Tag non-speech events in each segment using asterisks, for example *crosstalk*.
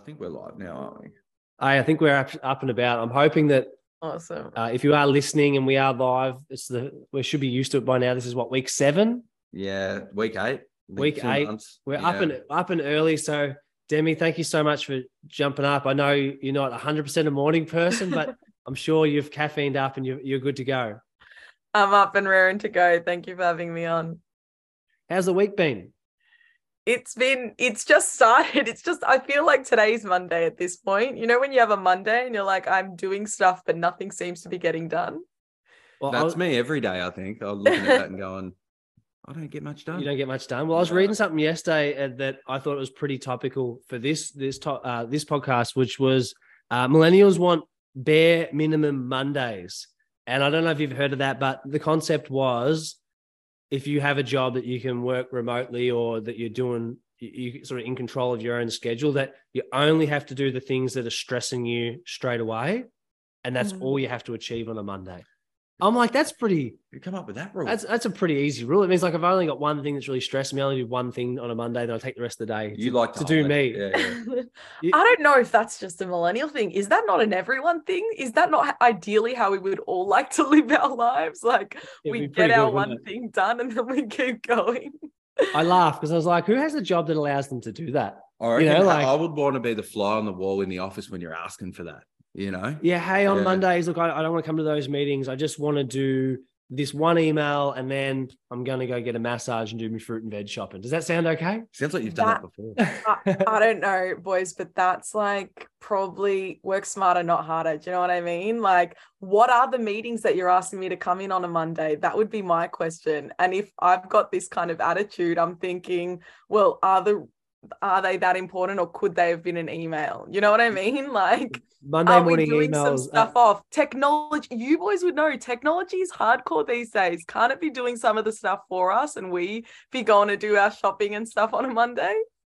I think we're live now, aren't we? I, I think we're up, up and about. I'm hoping that Awesome. uh, if you are listening and we are live, it's the we should be used to it by now. This is what week seven. Yeah, week eight. Week eight. months. We're Yeah. up and up and early. So Demi, thank you so much for jumping up. I know you're not 100 percent a morning person, but *laughs* I'm sure you've caffeined up and you're, you're good to go. I'm up and raring to go. Thank you for having me on. How's the week been? It's been, it's just started. *laughs* It's just, I feel like today's Monday at this point. You know, when you have a Monday and you're like, I'm doing stuff, but nothing seems to be getting done. Well, I That's me every day, I think. I'm *laughs* looking at that and going, I don't get much done. You don't get much done. Well, I was reading something yesterday uh, that I thought was pretty topical for this this to, uh, this podcast, which was uh, millennials want bare minimum Mondays, and I don't know if you've heard of that, but the concept was if you have a job that you can work remotely or that you're doing you, sort of in control of your own schedule, that you only have to do the things that are stressing you straight away, and that's Mhm. all you have to achieve on a Monday. I'm like, that's pretty You come up with that rule. that's that's a pretty easy rule. It means like I've only got one thing that's really stressed me. I only do one thing on a Monday, then I take the rest of the day. you to, like to do hold me. Yeah, yeah. *laughs* *laughs* You- I don't know if that's just a millennial thing. Is that not an everyone thing? Is that not ideally how we would all like to live our lives? Like It'd we get pretty our one it? thing done and then we keep going. I *laughs* laugh because I was like, who has a job that allows them to do that? I reckon know, like- I would want to be the fly on the wall in the office when you're asking for that. You know? Yeah, hey, on Yeah. Mondays, look, I, I don't want to come to those meetings. I just want to do this one email and then I'm going to go get a massage and do my fruit and veg shopping. Does that sound okay? Sounds like you've done That- that before. *laughs* I don't know, boys, but that's like probably work smarter, not harder. Do you know what I mean? Like, what are the meetings that you're asking me to come in on a Monday? That would be my question. And if I've got this kind of attitude, I'm thinking, well, are the are they that important or could they have been an email? You know what I mean? *laughs* Like, Monday are we morning doing some emails. uh, stuff off? Technology, you boys would know technology is hardcore these days. Can't it be doing some of the stuff for us and we be going to do our shopping and stuff on a Monday?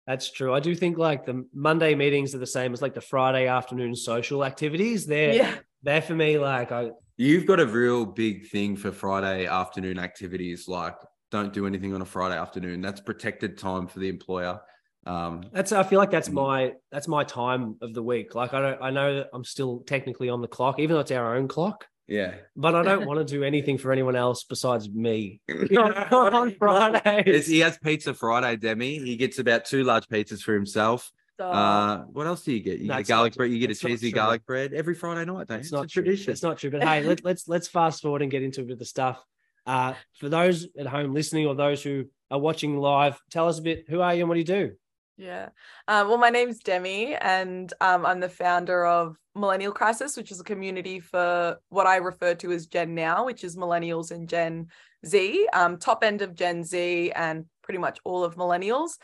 That's true. I do think like the Monday meetings are the same as like the Friday afternoon social activities. They're Yeah. they're for me like I You've got a real big thing for Friday afternoon activities, like don't do anything on a Friday afternoon. That's protected time for the employer. Um, That's I feel like that's my that's my time of the week. Like I don't I know that I'm still technically on the clock, even though it's our own clock. yeah. But I don't *laughs* want to do anything for anyone else besides me *laughs* *laughs* on Fridays. He has pizza Friday, Demi. He gets about two large pizzas for himself. Uh, what else do you get? You No, get a garlic bread. You get a cheesy garlic bread every Friday night. Don't you? It's not a true. tradition. It's not true. But hey, let, let's let's fast forward and get into a bit of the stuff. Uh, for those at home listening or those who are watching live, tell us a bit. Who are you and what do you do? Yeah. Um, well, my name's Demi, and um, I'm the founder of Millennial Crisis, which is a community for what I refer to as Gen Now, which is millennials and Gen Z, um, top end of Gen Z, and pretty much all of millennials.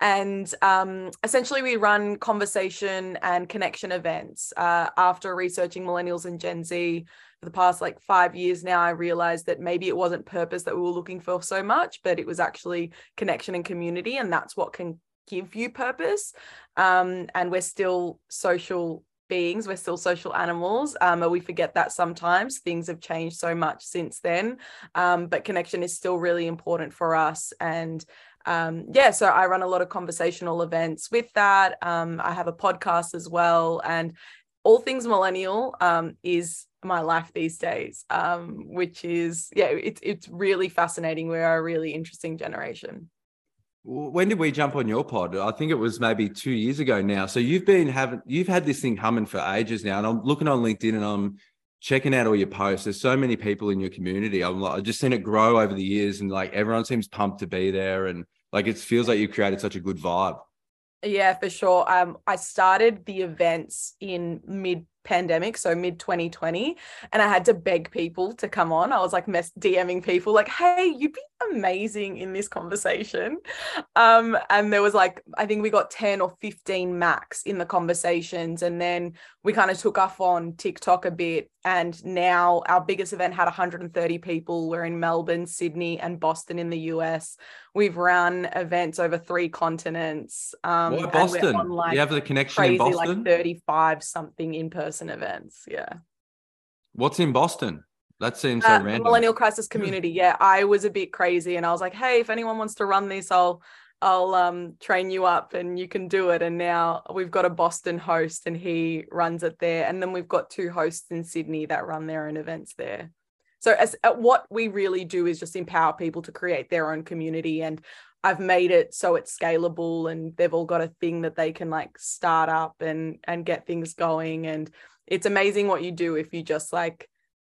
And um, essentially, we run conversation and connection events. Uh, after researching millennials and Gen Z for the past like five years now, I realized that maybe it wasn't purpose that we were looking for so much, but it was actually connection and community. And that's what can give you purpose. Um, and we're still social beings, we're still social animals. Um, and we forget that sometimes things have changed so much since then. Um, but connection is still really important for us. And um, yeah, so I run a lot of conversational events with that. Um, I have a podcast as well. And all things millennial um, is my life these days, um, which is, yeah, it's, it's really fascinating. We're a really interesting generation. When did we jump on your pod? I think it was maybe two years ago now. So you've been having, you've had this thing humming for ages now. And I'm looking on LinkedIn and I'm checking out all your posts. There's so many people in your community. I'm like, I've just seen it grow over the years, and like everyone seems pumped to be there, and like it feels like you've created such a good vibe. Yeah, for sure. Um, I started the events in mid pandemic, so mid 2020, and I had to beg people to come on. I was like mess DMing people like, "Hey, you'd be amazing in this conversation." Um, and there was like I think we got 10 or 15 max in the conversations and then we kind of took off on TikTok a bit and now our biggest event had 130 people. We're in Melbourne, Sydney, and Boston in the US. We've run events over three continents. Um, Why Boston? on, like, you have the connection in Boston. like 35 something in-person events yeah What's in Boston? That seems so uh, random. millennial crisis community yeah i was a bit crazy and i was like hey if anyone wants to run this i'll I'll um train you up and you can do it. And now we've got a Boston host and he runs it there. And then we've got two hosts in Sydney that run their own events there. So as uh, what we really do is just empower people to create their own community. And I've made it so it's scalable and they've all got a thing that they can like start up and and get things going. And it's amazing what you do if you just like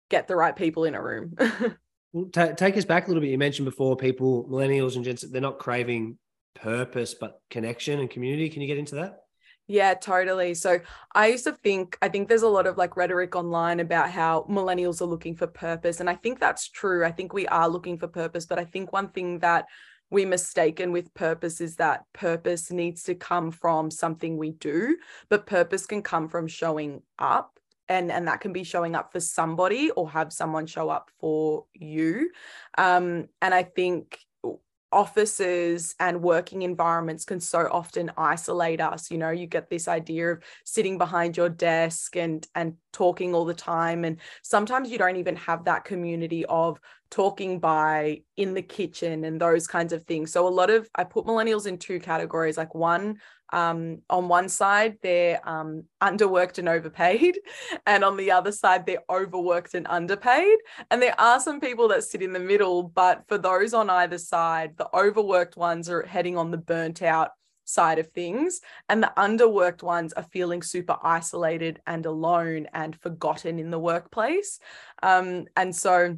get the right people in a room. *laughs* well, t- take us back a little bit. You mentioned before people, millennials and gents, they're not craving purpose, but connection and community. Can you get into that? Yeah, totally. So I used to think, I think there's a lot of like rhetoric online about how millennials are looking for purpose. And I think that's true. I think we are looking for purpose. But I think one thing that we mistaken with purpose is that purpose needs to come from something we do, but purpose can come from showing up. And, and that can be showing up for somebody or have someone show up for you. Um, and I think offices and working environments can so often isolate us you know you get this idea of sitting behind your desk and and talking all the time and sometimes you don't even have that community of talking by in the kitchen and those kinds of things. So a lot of i put millennials in two categories like one um, on one side they're um, underworked and overpaid *laughs* and on the other side they're overworked and underpaid. And there are some people that sit in the middle but for those on either side the overworked ones are heading on the burnt out side of things and the underworked ones are feeling super isolated and alone and forgotten in the workplace. Um, and so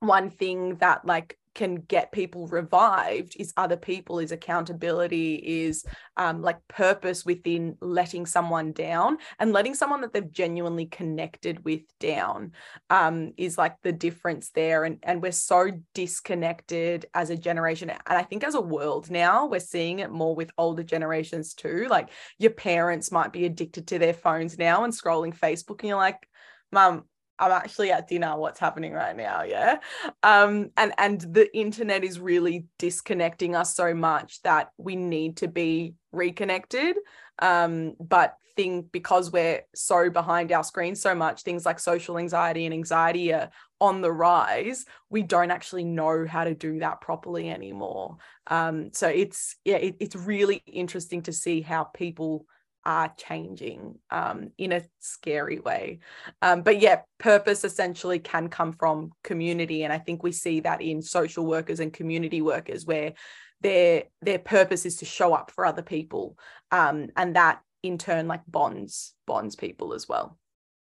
one thing that like can get people revived is other people is accountability is um, like purpose within letting someone down. And letting someone that they've genuinely connected with down um, is like the difference there. And and we're so disconnected as a generation and i think as a world now we're seeing it more with older generations too. Like your parents might be addicted to their phones now and scrolling facebook and you're like mum I'm actually at dinner. What's happening right now? Yeah. Um, and and the internet is really disconnecting us so much that we need to be reconnected. Um, but thing because we're so behind our screens so much, things like social anxiety and anxiety are on the rise. We don't actually know how to do that properly anymore. Um, so it's yeah, it, it's really interesting to see how people are changing um, in a scary way. Um, but yeah, purpose essentially can come from community. And I think we see that in social workers and community workers where their their purpose is to show up for other people. Um, and that in turn like bonds bonds people as well.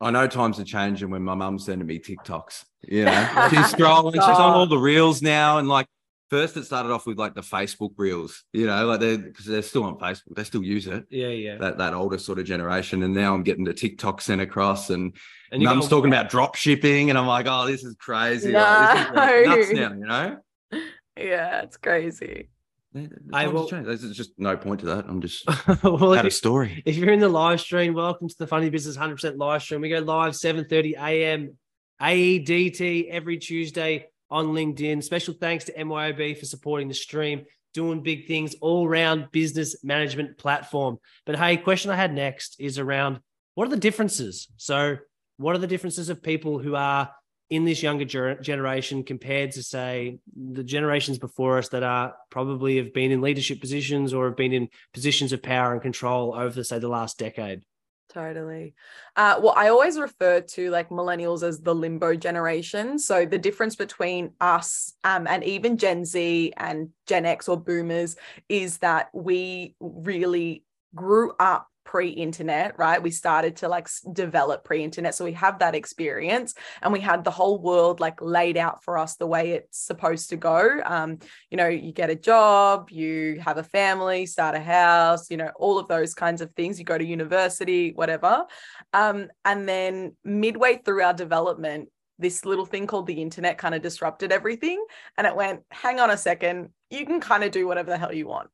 I know times are changing when my mum's sending me TikToks. You know, *laughs* she's scrolling, she's on all the reels now, and like first it started off with like the Facebook reels, you know, like they're because they're still on Facebook, they still use it. Yeah, yeah. That that older sort of generation. And now I'm getting the TikTok sent across and, and mum's talking about drop shipping, and I'm like, oh, this is crazy. No. Like, this is nuts now, you know? *laughs* Yeah, it's crazy. I will. There's just no point to that. I'm just *laughs* well, had a story. If you're in the live stream, welcome to the Funny Business 100% live stream. We go live 7:30 a.m. AEDT every Tuesday on LinkedIn. Special thanks to MYOB for supporting the stream, doing big things all around business management platform. But hey, question I had next is around what are the differences? So, what are the differences of people who are in this younger ger- generation compared to say the generations before us that are probably have been in leadership positions or have been in positions of power and control over say the last decade Totally. Uh, well, I always refer to like millennials as the limbo generation. So the difference between us um, and even Gen Z and Gen X or boomers is that we really grew up pre-internet right? We started to like develop pre-internet so we have that experience and we had the whole world like laid out for us the way it's supposed to go. Um you know you get a job you have a family start a house you know all of those kinds of things. You go to university whatever. Um and then midway through our development this little thing called the internet kind of disrupted everything and it went hang on a second you can kind of do whatever the hell you want.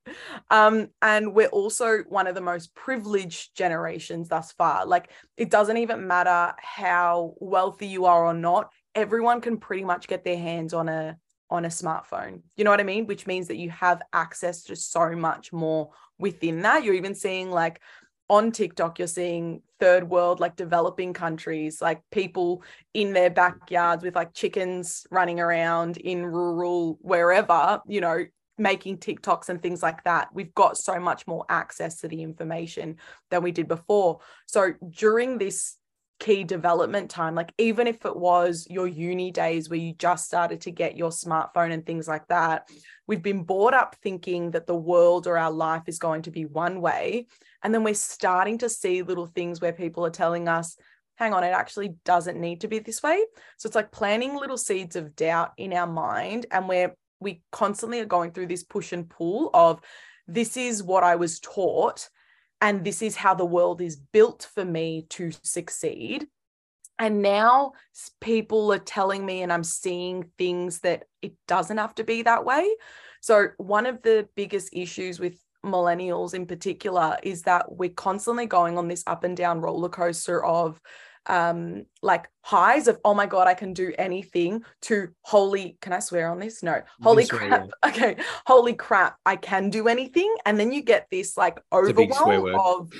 Um, and we're also one of the most privileged generations thus far. Like it doesn't even matter how wealthy you are or not everyone can pretty much get their hands on a on a smartphone. You know what i mean? Which means that you have access to so much more within that. You're even seeing like on TikTok, you're seeing third world, like developing countries, like people in their backyards with like chickens running around in rural, wherever, you know, making TikToks and things like that. We've got so much more access to the information than we did before. So during this key development time, like even if it was your uni days where you just started to get your smartphone and things like that, we've been brought up thinking that the world or our life is going to be one way. And then we're starting to see little things where people are telling us, hang on, it actually doesn't need to be this way. So it's like planting little seeds of doubt in our mind. And we're we constantly are going through this push and pull of this is what I was taught and this is how the world is built for me to succeed. And now people are telling me, and I'm seeing things that it doesn't have to be that way. So, one of the biggest issues with millennials in particular is that we're constantly going on this up and down roller coaster of um like highs of oh my god i can do anything to holy can i swear on this? No. Holy swear, crap. *laughs* Okay. Holy crap i can do anything. And then you get this like a big swear overwhelm of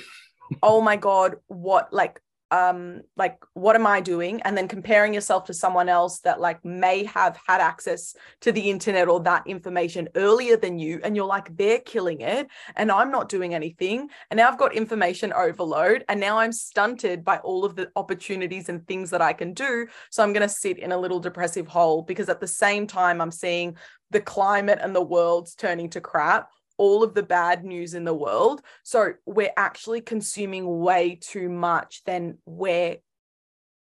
oh my god what like um like what am i doing? And then comparing yourself to someone else that like may have had access to the internet or that information earlier than you and you're like they're killing it and i'm not doing anything. And now i've got information overload and now i'm stunted by all of the opportunities and things that i can do. So i'm going to sit in a little depressive hole because at the same time i'm seeing the climate and the world's turning to crap all of the bad news in the world. So we're actually consuming way too much than we're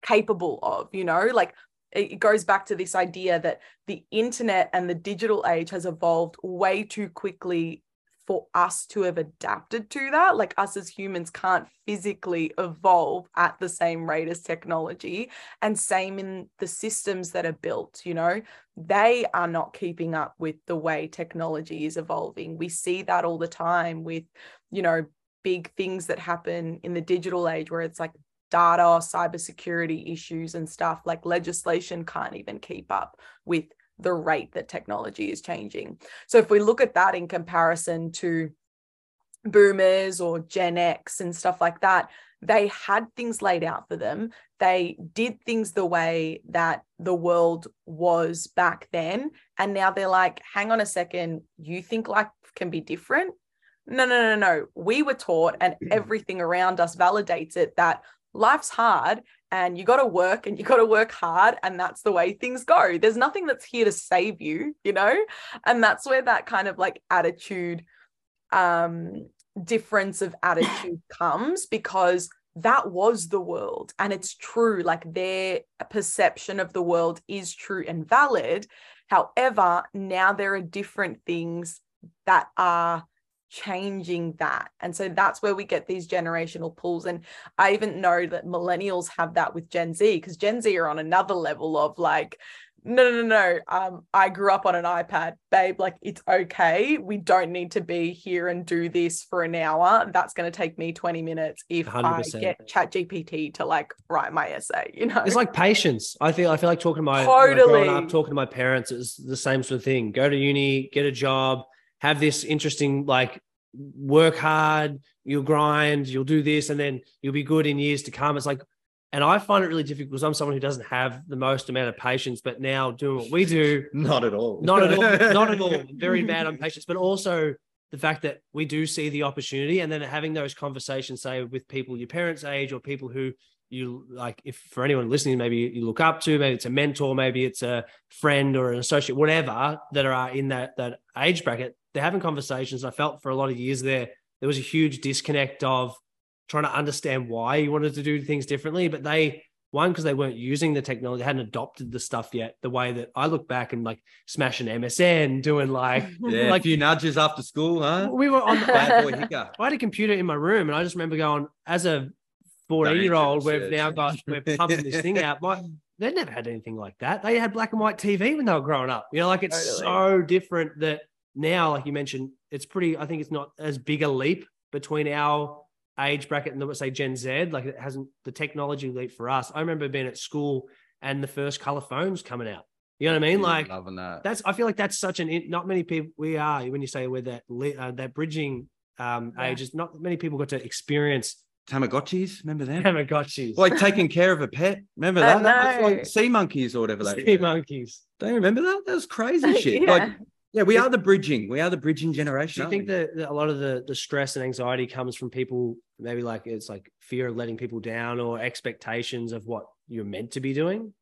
capable of, you know, like it goes back to this idea that the internet and the digital age has evolved way too quickly for us to have adapted to that. Like us as humans can't physically evolve at the same rate as technology. And same in the systems that are built, you know, they are not keeping up with the way technology is evolving. We see that all the time with, you know, big things that happen in the digital age where it's like data cybersecurity issues and stuff like legislation can't even keep up with the rate that technology is changing. So if we look at that in comparison to boomers or Gen X and stuff like that, they had things laid out for them. They did things the way that the world was back then. And now they're like, hang on a second, you think life can be different? No, no, no, no. We were taught, and *clears throat* everything around us validates it that life's hard and you got to work and you got to work hard and that's the way things go. There's nothing that's here to save you you know? And that's where that kind of like attitude um difference of attitude *coughs* comes because that was the world and it's true like their perception of the world is true and valid. However now there are different things that are changing that. And so that's where we get these generational pulls. And I even know that millennials have that with Gen Z because Gen Z are on another level of like, no, no, no, no. Um, I grew up on an iPad, babe. Like, it's okay. We don't need to be here and do this for an hour. That's going to take me 20 minutes if 100%. I get Chat GPT to like write my essay, you know? It's like patience. I feel I feel like talking to my like, growing Totally. up, talking to my parents is the same sort of thing. Go to uni, get a job, have this interesting like work hard, you'll grind, you'll do this, and then you'll be good in years to come. It's like, and I find it really difficult because I'm someone who doesn't have the most amount of patience, but now doing what we do, *laughs* Not at all. not at all, *laughs* not at all. Very bad on patience, but also the fact that we do see the opportunity and then having those conversations, say with people your parents' age or people who you like, if for anyone listening, maybe you look up to, maybe it's a mentor, maybe it's a friend or an associate, whatever that are in that that age bracket, they're having conversations. I felt for a lot of years there, there was a huge disconnect of trying to understand why you wanted to do things differently, but they one because they weren't using the technology, hadn't adopted the stuff yet. The way that I look back and like smashing MSN, doing like *laughs* Yeah, Like- a few nudges after school, huh? we were on. Bad boy hicker. I had a computer in my room, and I just remember going as a fourteen-year-old. We've now got we're pumping this thing out. My they never had anything like that. They had black and white TV when they were growing up. You know, like it's so different that now, like you mentioned, it's pretty. I think it's not as big a leap between our age bracket and let's say Gen Z. Like it hasn't the technology leap for us. I remember being at school and the first color phones coming out. You know what I mean? Like loving that. that's I feel like that's such an not many people we are when you say we're that uh, that bridging um Yeah. ages not many people got to experience Tamagotchis, remember them? Tamagotchis like taking care of a pet. Remember I that? That was like sea monkeys or whatever they sea were. monkeys Don't you remember that? That was crazy *laughs* shit. Yeah. Like Yeah, we are the bridging. We are the bridging generation. Do you think that, that a lot of the the stress and anxiety comes from people maybe like it's like fear of letting people down or expectations of what you're meant to be doing?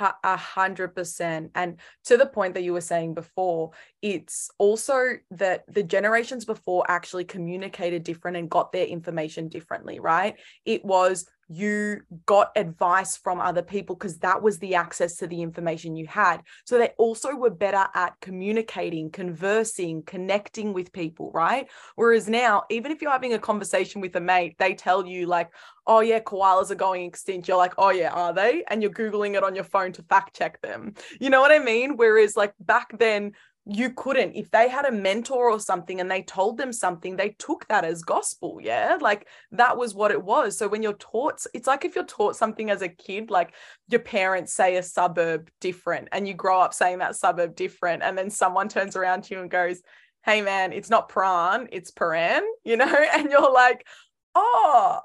A hundred percent. And to the point that you were saying before, it's also that the generations before actually communicated different and got their information differently, right? It was you got advice from other people because that was the access to the information you had. So they also were better at communicating, conversing, connecting with people, right? Whereas now, even if you're having a conversation with a mate, they tell you, like, oh, yeah, koalas are going extinct. You're like, oh, yeah, are they? And you're Googling it on your phone to fact check them. You know what I mean? Whereas, like, back then, you couldn't. If they had a mentor or something and they told them something they took that as gospel yeah? Like that was what it was. So when you're taught it's like if you're taught something as a kid like your parents say a suburb different and you grow up saying that suburb different and then someone turns around to you and goes hey man it's not pran it's Paran you know? *laughs* And you're like oh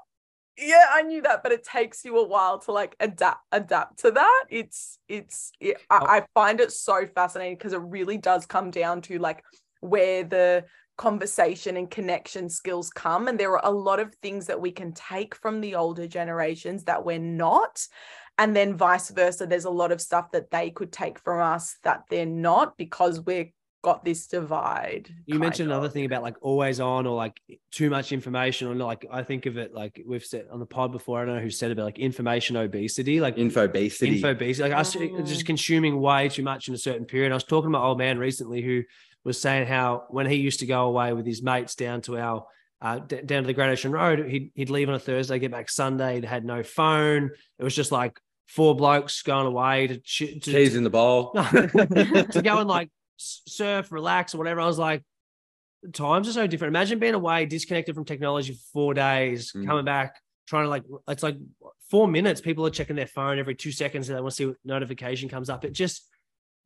yeah i knew that but it takes you a while to like adapt adapt to that it's it's it, I, oh. I find it so fascinating because it really does come down to like where the conversation and connection skills come and there are a lot of things that we can take from the older generations that we're not and then vice versa there's a lot of stuff that they could take from us that they're not because we're got this divide. You mentioned of. another thing about like always on or like too much information or like I think of it like we've said on the pod before. I don't know who said it, but like information obesity, like info obesity, info obesity, like us oh. just consuming way too much in a certain period. I was talking to my old man recently who was saying how when he used to go away with his mates down to our uh, d- down to the Great Ocean Road, he'd, he'd leave on a Thursday, get back Sunday. He had no phone. It was just like four blokes going away to, to cheese in the bowl *laughs* to go and like surf, relax, or whatever. I was like, times are so different. Imagine being away, disconnected from technology for four days, mm. coming back, trying to like, it's like four minutes. People are checking their phone every two seconds and they want to see what notification comes up. It just,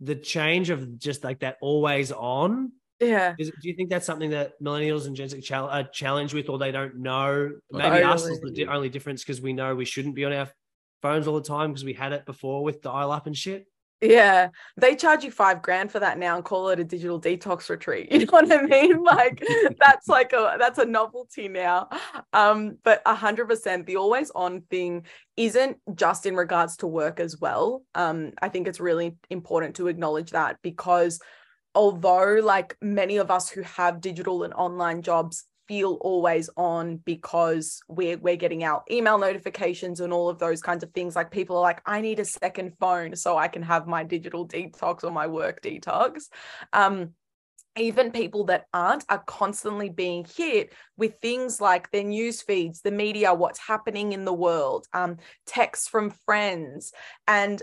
the change of just like that always on. Yeah. Is, do you think that's something that millennials and Gen Z chal- are challenged with, or they don't know? Maybe totally. us is the di- only difference because we know we shouldn't be on our phones all the time because we had it before with dial up and shit. Yeah, they charge you five grand for that now and call it a digital detox retreat. *laughs* You know what I mean? *laughs* Like that's like a that's a novelty now. Um, but a hundred percent, the always on thing isn't just in regards to work as well. Um, I think it's really important to acknowledge that because although like many of us who have digital and online jobs feel always on because we're we're getting our email notifications and all of those kinds of things. Like people are like I need a second phone so I can have my digital detox or my work detox. Um even people that aren't are constantly being hit with things like their news feeds the media what's happening in the world um texts from friends and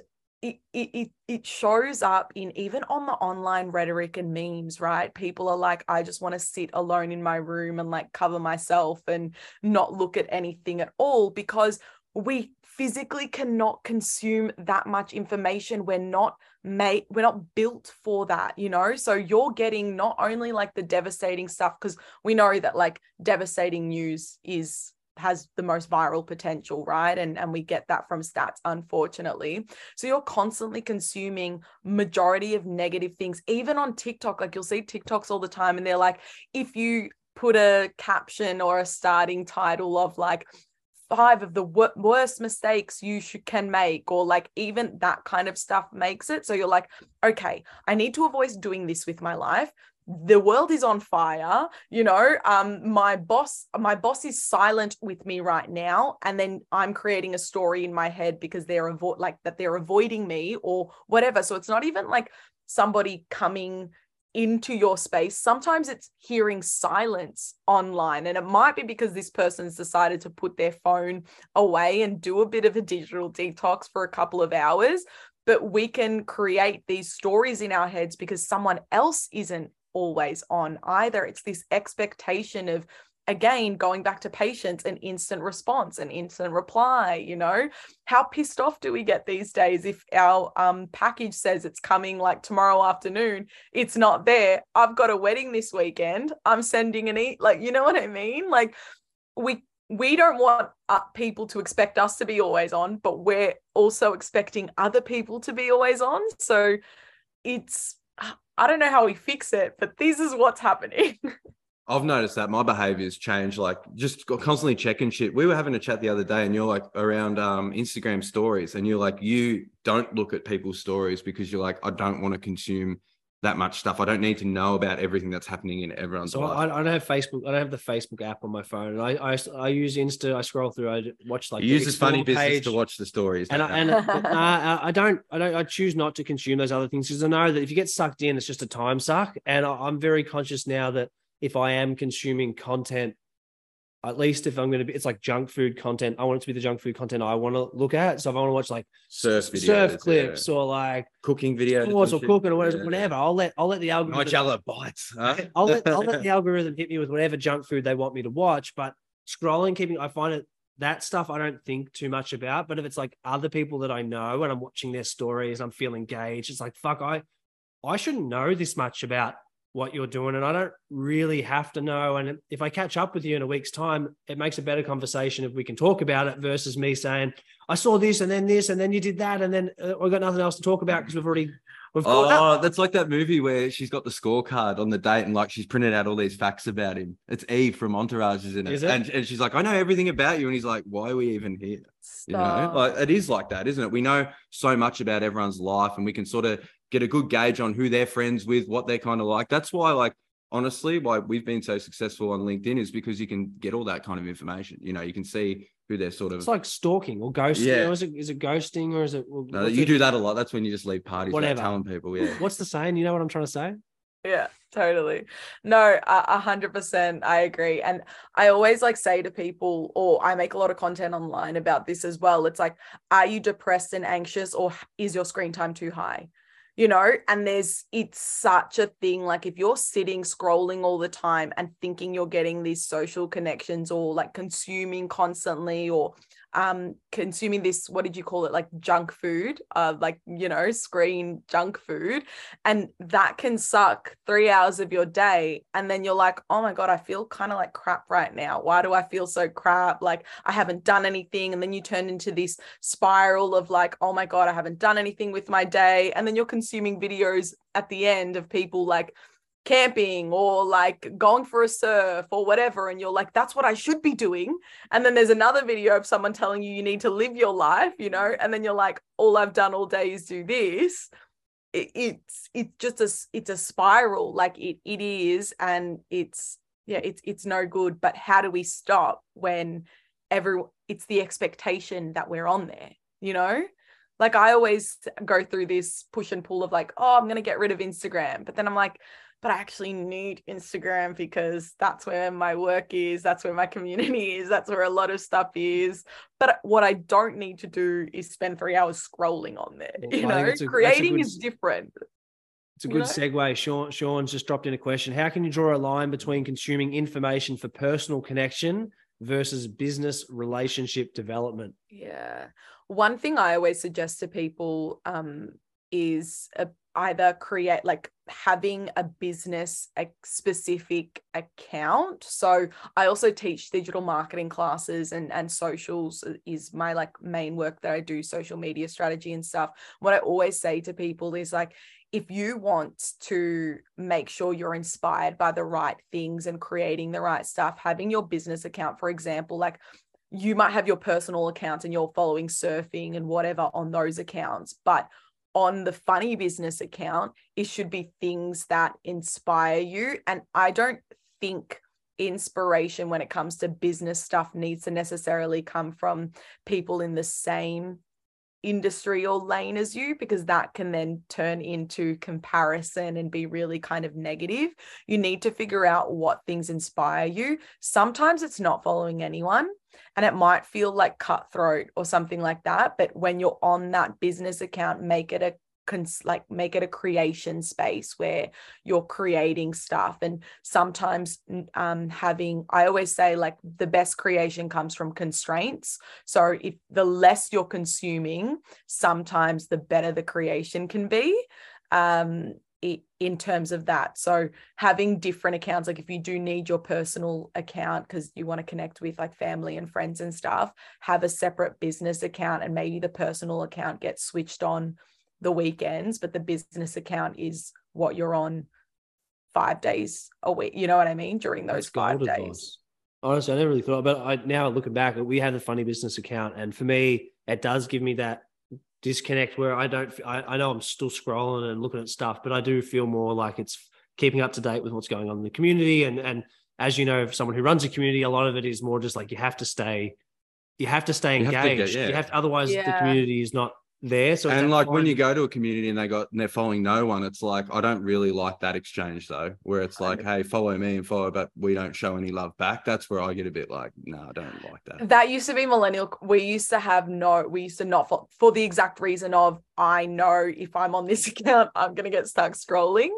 it, it it shows up in even on the online rhetoric and memes right? People are like i just want to sit alone in my room and like cover myself and not look at anything at all because we physically cannot consume that much information. We're not made we're not built for that you know? So you're getting not only like the devastating stuff because we know that like devastating news is has the most viral potential, right? And and we get that from stats, unfortunately. So you're constantly consuming majority of negative things, even on TikTok. Like you'll see TikToks all the time, and they're like, if you put a caption or a starting title of like five of the w- worst mistakes you can make or like even that kind of stuff makes it so you're like okay i need to avoid doing this with my life the world is on fire you know um my boss my boss is silent with me right now and then i'm creating a story in my head because they're avo- like that they're avoiding me or whatever. So it's not even like somebody coming into your space. Sometimes it's hearing silence online and it might be because this person's decided to put their phone away and do a bit of a digital detox for a couple of hours but we can create these stories in our heads because someone else isn't always on either. It's this expectation of, again, going back to patience, an instant response, an instant reply. You know, how pissed off do we get these days if our um, package says it's coming like tomorrow afternoon? It's not there. I've got a wedding this weekend. I'm sending an e like, you know what I mean? Like, we we don't want uh, people to expect us to be always on, but we're also expecting other people to be always on. So it's I don't know how we fix it, but this is what's happening. *laughs* I've noticed that my behavior's changed, like just constantly checking shit. We were having a chat the other day, and you're like around um, Instagram stories, and you're like, you don't look at people's stories because you're like, I don't want to consume that much stuff. I don't need to know about everything that's happening in everyone's So life. I, I don't have Facebook. I don't have the Facebook app on my phone. I I, I use Insta. I scroll through. I watch like use this funny Explore business page. to watch the stories. And I, and *laughs* uh, I don't, I don't, I choose not to consume those other things because I know that if you get sucked in, it's just a time suck. And I, I'm very conscious now that if I am consuming content, at least if I'm going to be, it's like junk food content. I want it to be the junk food content I want to look at. So if I want to watch like surf videos, surf yeah. clips or like cooking videos, or cooking or whatever, Yeah. whatever, I'll let I'll let the algorithm. Nigella bites. Huh? *laughs* I'll let I'll let the *laughs* algorithm hit me with whatever junk food they want me to watch. But scrolling, keeping, I find it that stuff I don't think too much about. But if it's like other people that I know and I'm watching their stories, I'm feeling engaged. It's like fuck, I I shouldn't know this much about what you're doing, and I don't really have to know. And if I catch up with you in a week's time, it makes a better conversation if we can talk about it versus me saying I saw this and then this and then you did that and then uh, we've got nothing else to talk about because we've already we've caught up. Oh, that's like that movie where she's got the scorecard on the date and like she's printed out all these facts about him. It's Eve from Entourage is in it. Is it? And, and she's like, I know everything about you. And he's like, why are we even here? You know, like it is like that, isn't it? We know so much about everyone's life and we can sort of get a good gauge on who they're friends with, what they're kind of like. That's why, like, honestly, why we've been so successful on LinkedIn is because you can get all that kind of information. You know, you can see who they're sort of. It's like stalking or ghosting. Yeah. Or is it is it ghosting or is it? well, no, you it- do that a lot. That's when you just leave parties Whatever. telling people. Yeah. *laughs* What's the saying? You know what I'm trying to say? Yeah, totally. No, a a hundred percent. I agree. And I always like say to people, or I make a lot of content online about this as well. It's like, are you depressed and anxious, or is your screen time too high? You know, and there's it's such a thing. Like if you're sitting scrolling all the time and thinking you're getting these social connections or like consuming constantly or um consuming this what did you call it? Like junk food uh like you know screen junk food. And that can suck three hours of your day. And then you're like oh my god i feel kind of like crap right now. Why do i feel so crap? Like i haven't done anything. And then you turn into this spiral of like oh my god i haven't done anything with my day. And then you're consuming videos at the end of people like camping or like going for a surf or whatever and you're like that's what i should be doing. And then there's another video of someone telling you you need to live your life you know and then you're like all i've done all day is do this. It, it's it's just a it's a spiral like it it is and it's yeah it's it's no good but how do we stop when every it's the expectation that we're on there you know? Like i always go through this push and pull of like oh i'm going to get rid of instagram but then i'm like but I actually need Instagram because that's where my work is, that's where my community is, that's where a lot of stuff is. But what I don't need to do is spend three hours scrolling on there. Well, *laughs* You know, a- creating good is different. It's a You good know? segue. Sean, Sean's just dropped in a question. How can you draw a line between consuming information for personal connection versus business relationship development? Yeah. One thing I always suggest to people um, is a, either create like having a business a specific account. So I also teach digital marketing classes and and socials is my like main work that I do social media strategy and stuff. What I always say to people is like if you want to make sure you're inspired by the right things and creating the right stuff, having your business account, for example, like you might have your personal accounts and you're following surfing and whatever on those accounts, but on the funny business account, it should be things that inspire you. And I don't think inspiration when it comes to business stuff needs to necessarily come from people in the same industry or lane as you because that can then turn into comparison and be really kind of negative. You need to figure out what things inspire you. Sometimes it's not following anyone and it might feel like cutthroat or something like that, but when you're on that business account, make it a cons- like make it a creation space where you're creating stuff. And sometimes um having i always say like the best creation comes from constraints. So if the less you're consuming sometimes the better the creation can be um in terms of that. So having different accounts like if you do need your personal account because you want to connect with like family and friends and stuff have a separate business account and maybe the personal account gets switched on the weekends but the business account is what you're on five days a week. You know what I mean? During those That's five days. advice. Honestly, I never really thought, but I now looking back, we have the funny business account, and for me, it does give me that disconnect where I don't. I, I know I'm still scrolling and looking at stuff, but I do feel more like it's keeping up to date with what's going on in the community. And and as you know, someone who runs a community, a lot of it is more just like you have to stay, you have to stay engaged. You have to get- yeah. You have otherwise the community is not there. So and that like when you go to a community and they got and they're following no one, it's like I don't really like that exchange though, where it's like, hey, follow me and follow, but we don't show any love back. That's where I get a bit like, no, I don't like that. That used to be millennial. We used to have no, we used to not for, for the exact reason of I know if I'm on this *laughs* account, I'm going to get stuck scrolling.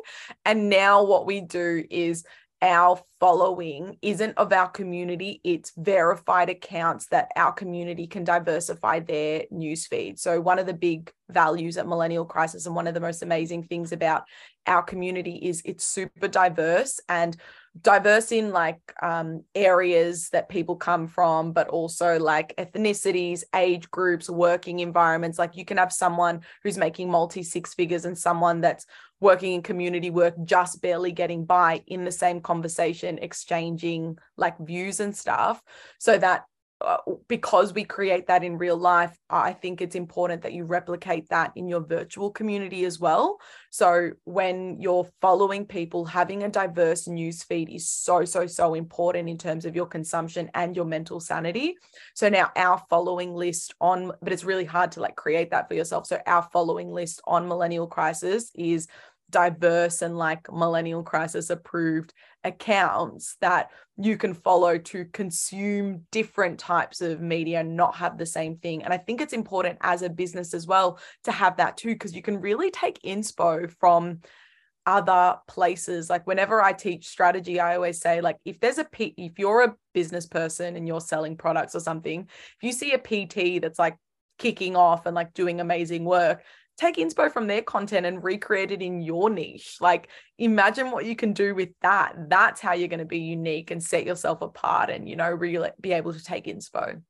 And now what we do is our following isn't of our community, it's verified accounts that our community can diversify their news feed. So, one of the big values at Millennial Crisis and one of the most amazing things about our community is it's super diverse and diverse in like um, areas that people come from, but also like ethnicities, age groups, working environments. Like you can have someone who's making multi six figures and someone that's working in community work, just barely getting by in the same conversation, exchanging like views and stuff. So that Uh, because we create that in real life, I think it's important that you replicate that in your virtual community as well. So when you're following people, having a diverse news feed is so, so, so important in terms of your consumption and your mental sanity. So now our following list on, but it's really hard to like create that for yourself. So our following list on Millennial Crisis is diverse and like millennial crisis approved accounts that you can follow to consume different types of media and not have the same thing. And i think it's important as a business as well to have that too because you can really take inspo from other places. Like whenever i teach strategy i always say like if there's a p if you're a business person and you're selling products or something if you see a pt that's like kicking off and like doing amazing work take inspo from their content and recreate it in your niche. Like imagine what you can do with that. That's how you're going to be unique and set yourself apart and, you know, really be able to take inspo.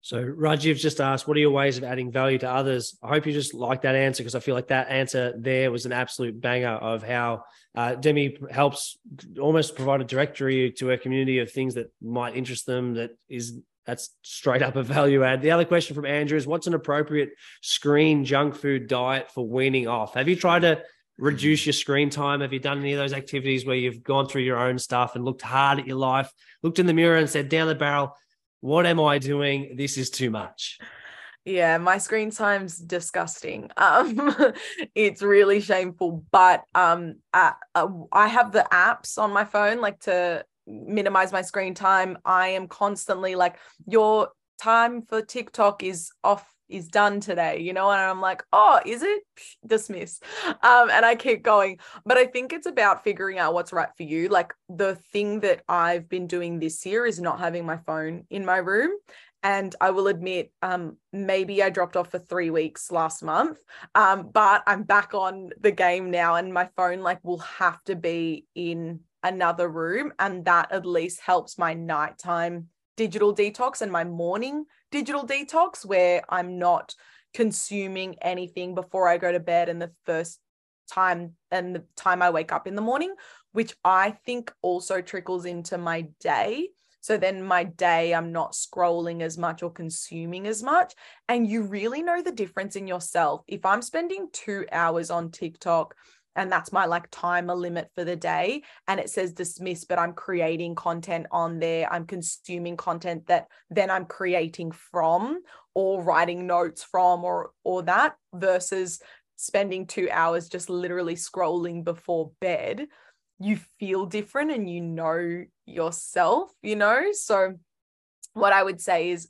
So Rajiv just asked, what are your ways of adding value to others? I hope you just like that answer because I feel like that answer there was an absolute banger of how uh, Demi helps almost provide a directory to a community of things that might interest them that is that's straight up a value add. The other question from Andrew is what's an appropriate screen junk food diet for weaning off? Have you tried to reduce your screen time? Have you done any of those activities where you've gone through your own stuff and looked hard at your life, looked in the mirror and said, down the barrel, what am I doing? This is too much. Yeah, my screen time's disgusting. *laughs* Um, it's really shameful, but um, I, I have the apps on my phone like to minimize my screen time. I am constantly like, your time for TikTok is off is done today, you know, and I'm like, oh, is it? Dismiss. Um, and I keep going. But I think it's about figuring out what's right for you. Like the thing that I've been doing this year is not having my phone in my room. And I will admit, um, maybe I dropped off for three weeks last month, um, but I'm back on the game now, and my phone like will have to be in another room, and that at least helps my nighttime digital detox and my morning digital detox, where I'm not consuming anything before I go to bed, and the first time and the time I wake up in the morning, which I think also trickles into my day. So then my day, I'm not scrolling as much or consuming as much. And you really know the difference in yourself. If I'm spending two hours on TikTok, and that's my like timer limit for the day and it says dismiss but i'm creating content on there. I'm consuming content that then i'm creating from or writing notes from or or that versus spending 2 hours just literally scrolling before bed. You feel different and you know yourself you know? So what i would say is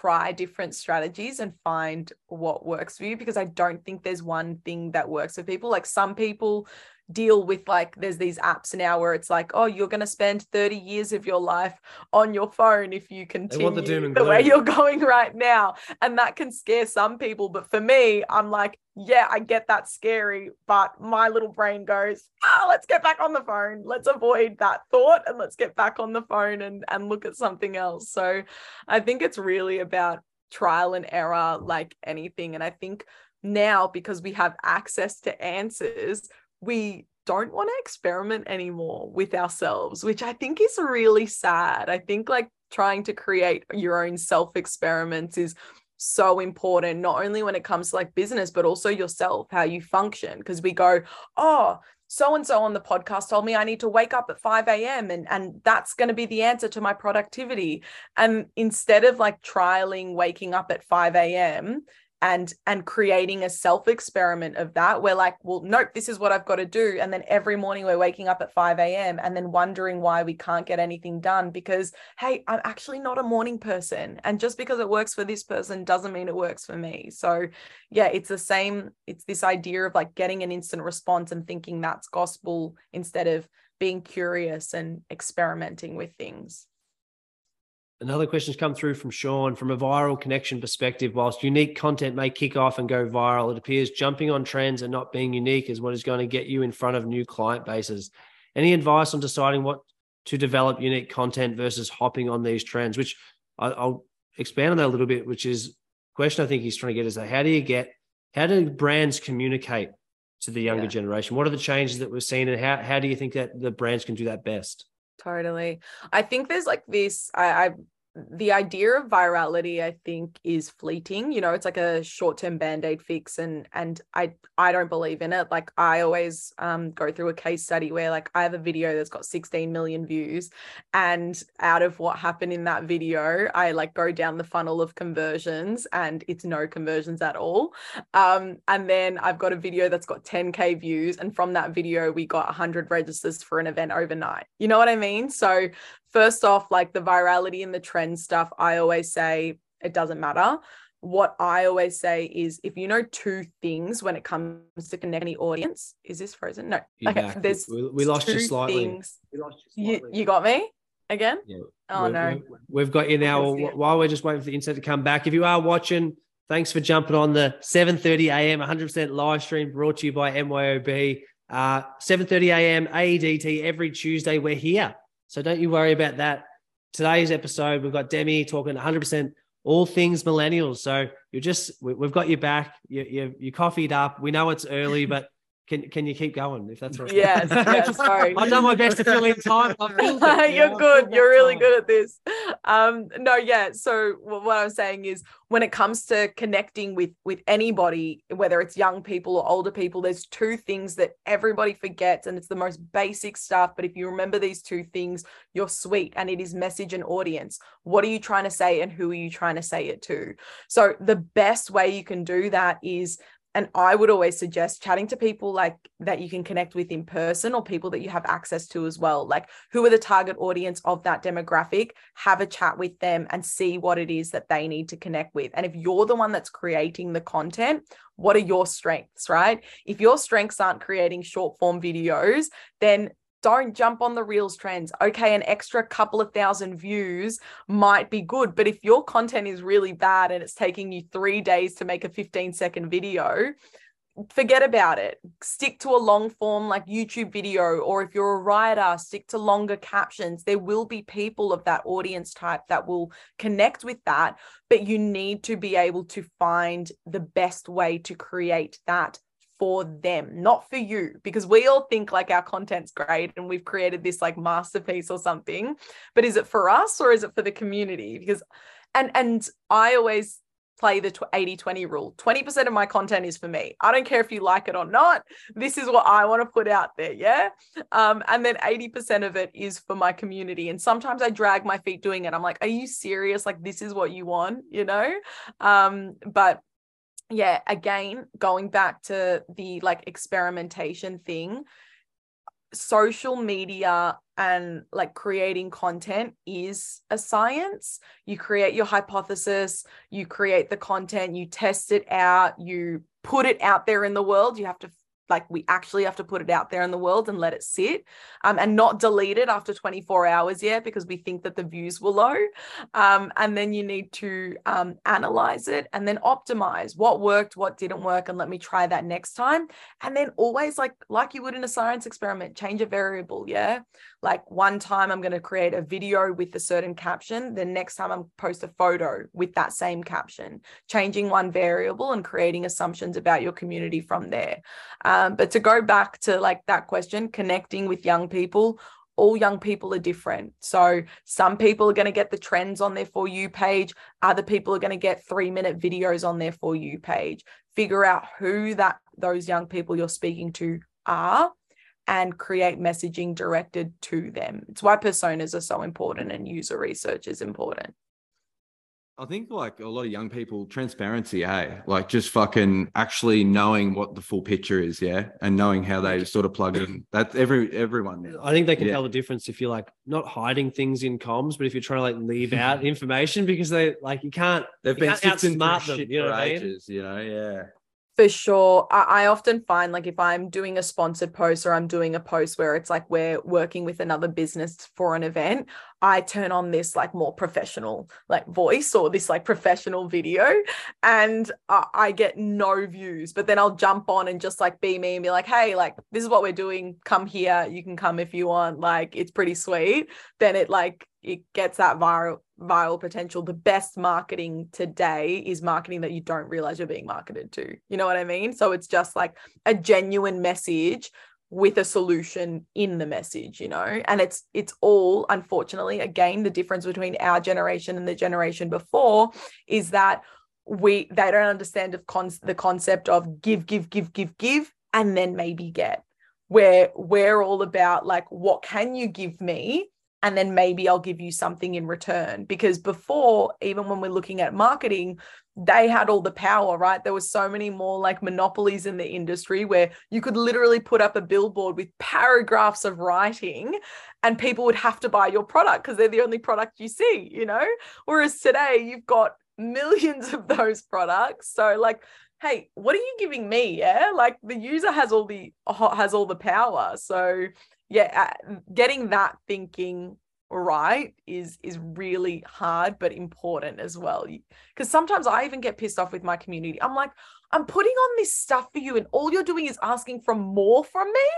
try different strategies and find what works for you because I don't think there's one thing that works for people. Like some people deal with like there's these apps now where it's like oh you're going to spend 30 years of your life on your phone if you continue the, doom the way you're going right now. And that can scare some people but for me I'm like yeah I get that scary but my little brain goes ah let's get back on the phone. Let's avoid that thought and let's get back on the phone and and look at something else. So I think it's really about trial and error like anything and I think now because we have access to answers we don't want to experiment anymore with ourselves, which I think is really sad. I think like trying to create your own self experiments is so important, not only when it comes to like business, but also yourself, how you function. Because we go, oh, so and so on the podcast told me I need to wake up at 5 a.m. and and that's going to be the answer to my productivity. And instead of like trialing waking up at 5 a.m., and and creating a self experiment of that we're like well nope this is what i've got to do. And then every morning we're waking up at 5 a.m and then wondering why we can't get anything done because hey i'm actually not a morning person. And just because it works for this person doesn't mean it works for me. So yeah it's the same it's this idea of like getting an instant response and thinking that's gospel instead of being curious and experimenting with things Another question's come through from Sean. From a viral connection perspective, whilst unique content may kick off and go viral, it appears jumping on trends and not being unique is what is going to get you in front of new client bases. Any advice on deciding what to develop unique content versus hopping on these trends? Which I'll expand on that a little bit. Which is question I think he's trying to get is that how do you get how do brands communicate to the younger yeah. generation? What are the changes that we've seen, and how how do you think that the brands can do that best? Totally. I think there's like this. I, I the idea of virality i think is fleeting. You know it's like a short-term band-aid fix and and i i don't believe in it. Like i always um go through a case study where like i have a video that's got 16 million views and out of what happened in that video i like go down the funnel of conversions and it's no conversions at all. Um and then i've got a video that's got 10k views and from that video we got 100 registers for an event overnight. You know what i mean? So first off, like the virality and the trend stuff, I always say it doesn't matter. What I always say is if you know two things when it comes to connecting the audience, is this frozen? No. Okay. There's we, we lost you slightly. Things. We lost you, slightly. You, you got me again? Yeah. Oh, we've, no. We've got you now. While we're just waiting for the internet to come back, if you are watching, thanks for jumping on the 7.30 a.m. 100% live stream brought to you by MYOB. Uh, 7.30 a.m. AEDT every Tuesday. We're here. So don't you worry about that. Today's episode, we've got Demi talking 100% all things millennials. So you're just, we've got you back. You're, you're, you coffeeed up. We know it's early, *laughs* but can can you keep going if that's right? Yes, *laughs* yes sorry. I've done my best to fill in time. *laughs* You're good. You're really good at this. Um, no, yeah. So what I'm saying is when it comes to connecting with with anybody, whether it's young people or older people, there's two things that everybody forgets, and it's the most basic stuff. But if you remember these two things, you're sweet. And it is message and audience. What are you trying to say and who are you trying to say it to? So the best way you can do that is and I would always suggest chatting to people like that you can connect with in person or people that you have access to as well. Like, who are the target audience of that demographic? Have a chat with them and see what it is that they need to connect with. And if you're the one that's creating the content, what are your strengths, right? If your strengths aren't creating short form videos, then don't jump on the reels trends. Okay, an extra couple of thousand views might be good, but if your content is really bad and it's taking you three days to make a 15 second video, forget about it. Stick to a long form like YouTube video, or if you're a writer, stick to longer captions. There will be people of that audience type that will connect with that, but you need to be able to find the best way to create that for them, not for you, because we all think like our content's great and we've created this like masterpiece or something. But is it for us or is it for the community? Because, and and I always play the 80 20 rule 20% of my content is for me. I don't care if you like it or not. This is what i want to put out there yeah? Um, and then 80% of it is for my community. And sometimes i drag my feet doing it. I'm like are you serious? Like this is what you want you know? Um, but yeah, again, going back to the like experimentation thing, social media and like creating content is a science. You create your hypothesis, you create the content, you test it out, you put it out there in the world. You have to like we actually have to put it out there in the world and let it sit um, and not delete it after 24 hours yet because we think that the views were low. Um, and then you need to um, analyze it and then optimize what worked what didn't work and let me try that next time. And then always like like you would in a science experiment change a variable yeah like one time i'm going to create a video with a certain caption the next time i'm post a photo with that same caption changing one variable and creating assumptions about your community from there Um, but to go back to like that question, connecting with young people, all young people are different. So some people are going to get the trends on their For You page. Other people are going to get three minute videos on their For You page. Figure out who that those young people you're speaking to are and create messaging directed to them. It's why personas are so important and user research is important. I think like a lot of young people, transparency, hey, like just fucking actually knowing what the full picture is, yeah, and knowing how they sort of plug in. That's every everyone. Now. I think they can yeah. tell the difference if you're like not hiding things in comms, but if you're trying to like leave *laughs* out information because they like you can't. They've been outsmart them, you know, ages, I mean? you know, yeah. For sure. I, I, often find like if I'm doing a sponsored post or I'm doing a post where it's like we're working with another business for an event, I turn on this like more professional like voice or this like professional video and I, I get no views. But then I'll jump on and just like be me and be like, hey, like this is what we're doing. Come here. You can come if you want. Like it's pretty sweet. Then it like it gets that viral viral potential. The best marketing today is marketing that you don't realize you're being marketed to. You know what I mean? So it's just like a genuine message with a solution in the message, you know? And it's it's all unfortunately again the difference between our generation and the generation before is that we they don't understand of con- the concept of give give give give give and then maybe get where we're all about like what can you give me and then maybe I'll give you something in return. Because before, even when we're looking at marketing, they had all the power, right? There was so many more like monopolies in the industry where you could literally put up a billboard with paragraphs of writing and people would have to buy your product because they're the only product you see, you know? Whereas today you've got millions of those products. So like hey what are you giving me? Yeah like the user has all the has all the power. So yeah, uh, getting that thinking right is is really hard but important as well. Because sometimes i even get pissed off with my community. I'm like i'm putting on this stuff for you and all you're doing is asking for more from me?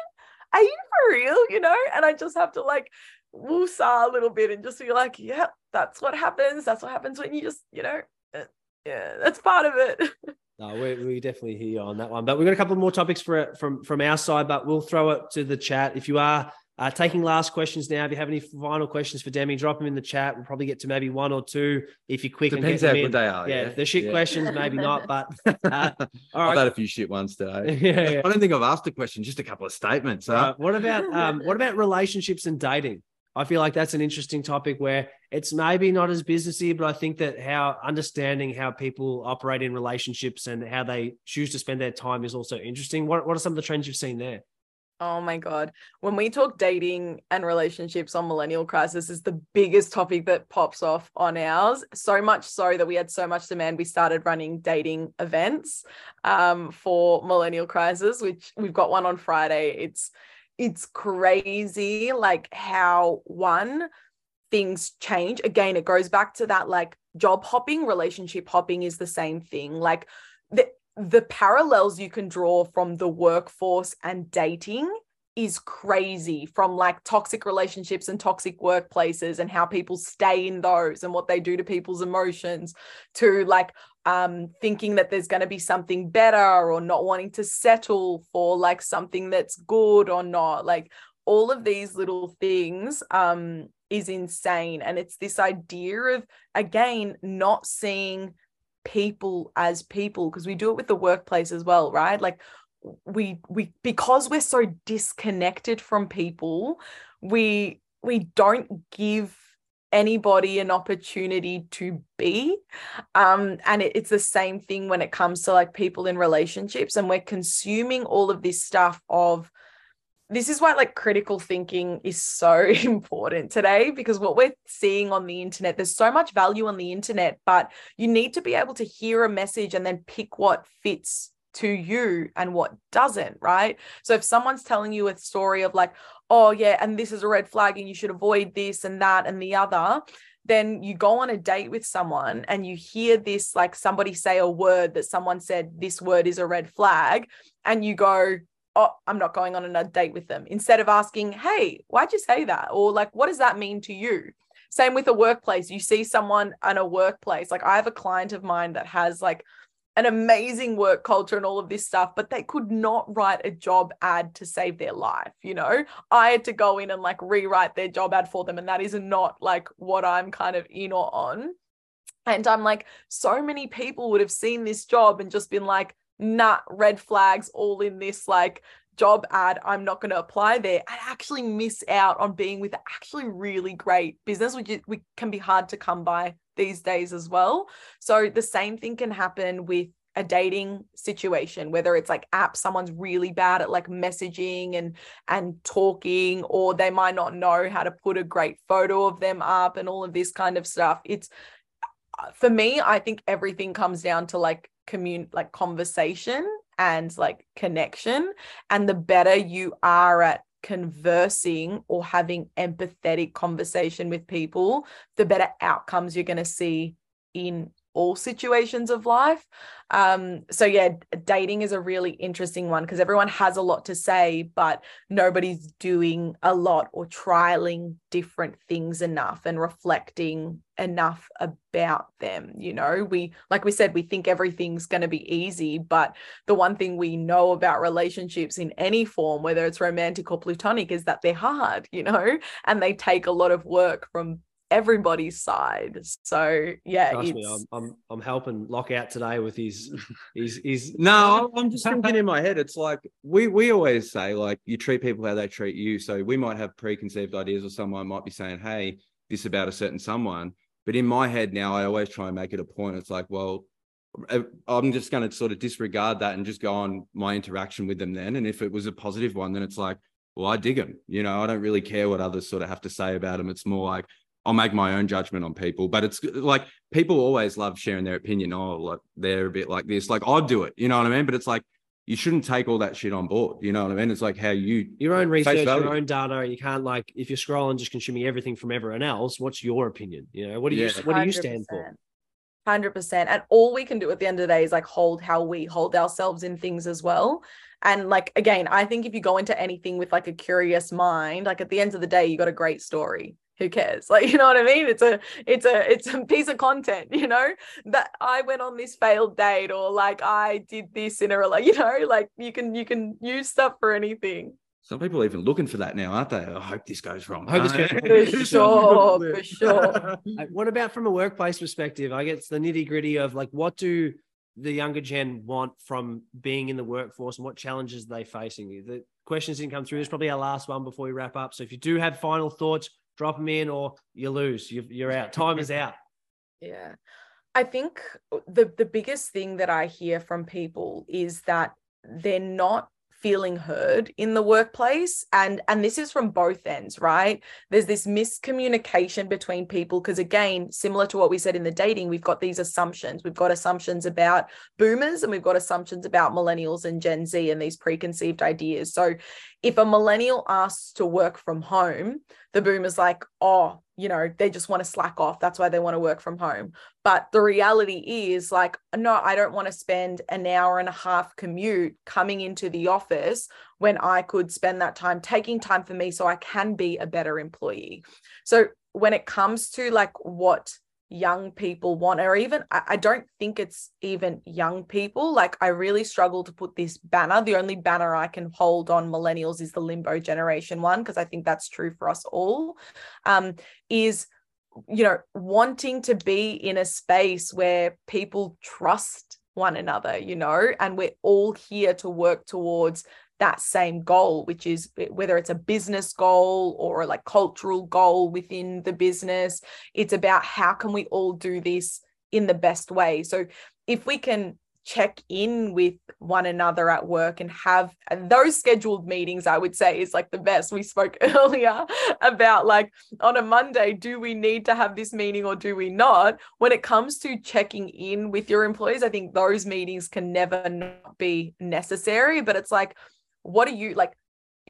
Are you for real you know? And i just have to like woosah a little bit and just be like yeah that's what happens. That's what happens when you just you know uh, yeah that's part of it *laughs* No, we, we definitely hear you on that one. But we've got a couple more topics for from from our side, but we'll throw it to the chat. If you are uh, taking last questions now, if you have any final questions for Demi, drop them in the chat. We'll probably get to maybe one or two if you're quick. Depends and how good they are. Yeah, yeah. they're shit yeah. questions, maybe not. But *laughs* uh, all right. I've had a few shit ones today. *laughs* yeah, yeah, I don't think I've asked a question, just a couple of statements. Huh? Uh, what about um, what about relationships and dating? I feel like that's an interesting topic where it's maybe not as businessy, but I think that how understanding how people operate in relationships and how they choose to spend their time is also interesting. What, what are some of the trends you've seen there? Oh my God. When we talk dating and relationships on Millennial Crisis is the biggest topic that pops off on ours. So much so that we had so much demand, we started running dating events um, for Millennial Crisis, which we've got one on Friday. It's it's crazy like how one things change. Again it goes back to that like job hopping relationship hopping is the same thing. Like the the parallels you can draw from the workforce and dating is crazy from like toxic relationships and toxic workplaces and how people stay in those and what they do to people's emotions to like um, thinking that there's going to be something better or not wanting to settle for like something that's good or not. Like all of these little things um, is insane. And it's this idea of again not seeing people as people because we do it with the workplace as well right? Like we we because we're so disconnected from people we we don't give anybody an opportunity to be um and it, it's the same thing when it comes to like people in relationships and we're consuming all of this stuff of this is why like critical thinking is so *laughs* important today because what we're seeing on the internet there's so much value on the internet but you need to be able to hear a message and then pick what fits to you and what doesn't, right? So if someone's telling you a story of like, oh, yeah, and this is a red flag and you should avoid this and that and the other, then you go on a date with someone and you hear this, like somebody say a word that someone said, this word is a red flag, and you go, oh, I'm not going on another date with them. Instead of asking, hey, why'd you say that? Or like, what does that mean to you? Same with a workplace. You see someone in a workplace. Like I have a client of mine that has like an amazing work culture and all of this stuff, but they could not write a job ad to save their life. You know, I had to go in and like rewrite their job ad for them. And that is not like what I'm kind of in or on. And I'm like, so many people would have seen this job and just been like, nah, red flags all in this like job ad. I'm not going to apply there. I actually miss out on being with actually really great business, which is, we can be hard to come by these days as well. So the same thing can happen with a dating situation whether it's like app someone's really bad at like messaging and and talking or they might not know how to put a great photo of them up and all of this kind of stuff it's uh, for me i think everything comes down to like commune like conversation and like connection and the better you are at conversing or having empathetic conversation with people, the better outcomes you're going to see in all situations of life. Um, so yeah, dating is a really interesting one because everyone has a lot to say, but nobody's doing a lot or trialing different things enough and reflecting enough about them. You know, we, like we said, we think everything's going to be easy, but the one thing we know about relationships in any form, whether it's romantic or platonic, is that they're hard, you know, and they take a lot of work from everybody's side. So yeah, Trust me, I'm, I'm I'm helping Lockout today with his *laughs* his his. *laughs* No, I'm just thinking in my head. It's like we we always say like you treat people how they treat you. So we might have preconceived ideas, or someone might be saying, "Hey, this about a certain someone." But in my head now, I always try and make it a point. It's like, well, eh, I'm just going to sort of disregard that and just go on my interaction with them then. And if it was a positive one, then it's like, well, I dig them. You know, I don't really care what others sort of have to say about them. It's more like, I'll make my own judgment on people. But it's like people always love sharing their opinion. Oh, like they're a bit like this. Like I'd do it. You know what I mean? But it's like you shouldn't take all that shit on board. You know what I mean? It's like how you your own research, your own data. You can't like if you're scrolling just consuming everything from everyone else. What's your opinion? You know, what do you yeah. what do you stand for? Hundred percent. And all we can do at the end of the day is like hold how we hold ourselves in things as well. And like again, I think if you go into anything with like a curious mind, like at the end of the day, you got a great story who cares *laughs* like you know what i mean it's a it's a it's a piece of content you know that i went on this failed date or like i did this in a like *laughs* you know like you can you can use stuff for anything some people are even looking for that now, aren't they? I hope this goes wrong. *laughs* for sure, for sure. What about from a workplace perspective? I guess the nitty gritty of like, what do the younger gen want from being in the workforce and what challenges are they facing? The questions didn't come through. This is probably our last one before we wrap up. So if you do have final thoughts, drop them in or you lose. You, you're out. Time is out. Yeah. I think the the biggest thing that I hear from people is that they're not feeling heard in the workplace and and this is from both ends right? There's this miscommunication between people because again similar to what we said in the dating we've got these assumptions. We've got assumptions about boomers and we've got assumptions about millennials and gen z and these preconceived ideas. So if a millennial asks to work from home the boomers like oh you know, they just want to slack off. That's why they want to work from home. But the reality is, like, no, I don't want to spend an hour and a half commute coming into the office when I could spend that time taking time for me so I can be a better employee. So, when it comes to like what young people want or even I, don't think it's even young people. Like i really struggle to put this banner. The only banner i can hold on millennials is the limbo generation one because i think that's true for us all um is you know wanting to be in a space where people trust one another you know and we're all here to work towards that same goal, which is eh, whether it's a business goal or a like cultural goal within the business. It's about how can we all do this in the best way. So if we can check in with one another at work and have those scheduled meetings i would say is like the best we spoke *laughs* earlier about like on a monday do we need to have this meeting or do we not when it comes to checking in with your employees i think those meetings can never not be necessary but it's like what are you like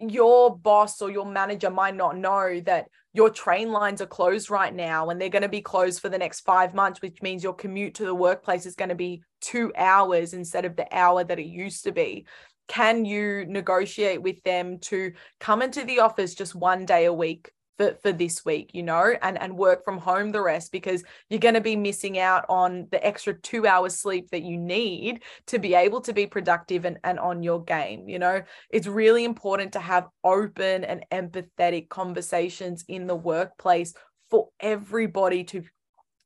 your boss or your manager might not know that your train lines are closed right now and they're going to be closed for the next five months, which means your commute to the workplace is going to be two hours instead of the hour that it used to be. Can you negotiate with them to come into the office just one day a week for, for this week, you know, and, and work from home the rest because you're going to be missing out on the extra two hours sleep that you need to be able to be productive and, and on your game. You know, it's really important to have open and empathetic conversations in the workplace for everybody to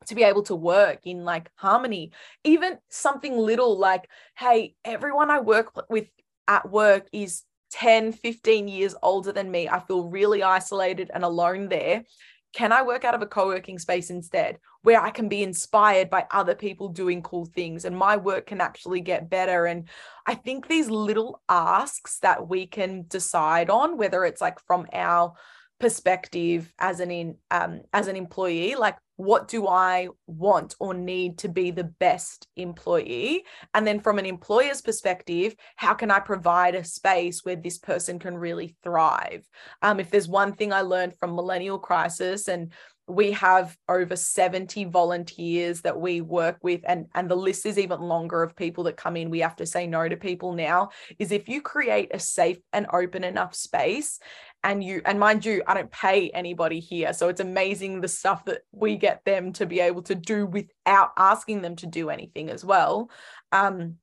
to be able to work in like harmony even something little like hey everyone i work with at work is 10, 15 years older than me. I feel really isolated and alone there. Can I work out of a co working space instead where I can be inspired by other people doing cool things and my work can actually get better? And I think these little asks that we can decide on, whether it's like from our perspective as an um, as an employee like what do i want or need to be the best employee? And then from an employer's perspective how can i provide a space where this person can really thrive? Um, if there's one thing i learned from millennial crisis and we have over 70 volunteers that we work with and and the list is even longer of people that come in we have to say no to people now is if you create a safe and open enough space and you and mind you i don't pay anybody here. So it's amazing the stuff that we get them to be able to do without asking them to do anything as well. Um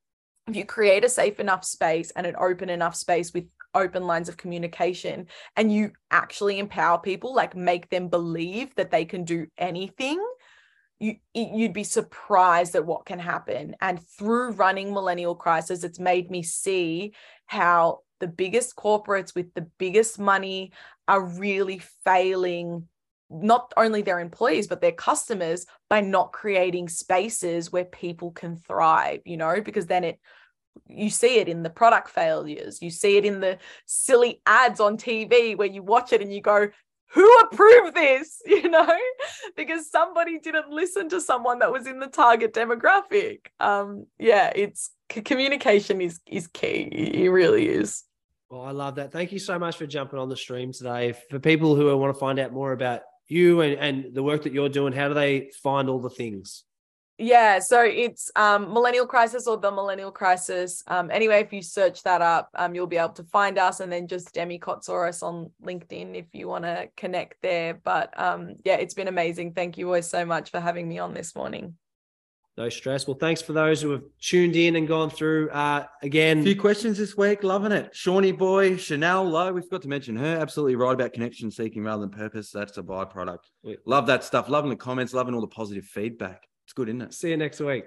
if you create a safe enough space and an open enough space with open lines of communication and you actually empower people like make them believe that they can do anything you you'd be surprised at what can happen. And through running millennial crisis it's made me see how the biggest corporates with the biggest money are really failing not only their employees but their customers by not creating spaces where people can thrive you know because then it you see it in the product failures. You see it in the silly ads on TV where you watch it and you go who approved this? *laughs* You know? Because somebody didn't listen to someone that was in the target demographic. Um yeah it's communication is is key. It really is well, I love that. Thank you so much for jumping on the stream today. For people who want to find out more about you and, and the work that you're doing, how do they find all the things? Yeah, so it's um, Millennial Crisis or the Millennial Crisis. Um, anyway, if you search that up, um, you'll be able to find us, and then just Demi Kotsoris on LinkedIn if you want to connect there. But um, yeah, it's been amazing. Thank you always so much for having me on this morning. No stress. Well, thanks for those who have tuned in and gone through. Uh, again, a few questions this week. Loving it. Shawnee boy, Chanel Low. We forgot to mention her. Absolutely right about connection seeking rather than purpose. That's a byproduct. Love that stuff. Loving the comments. Loving all the positive feedback. It's good, isn't it? See you next week.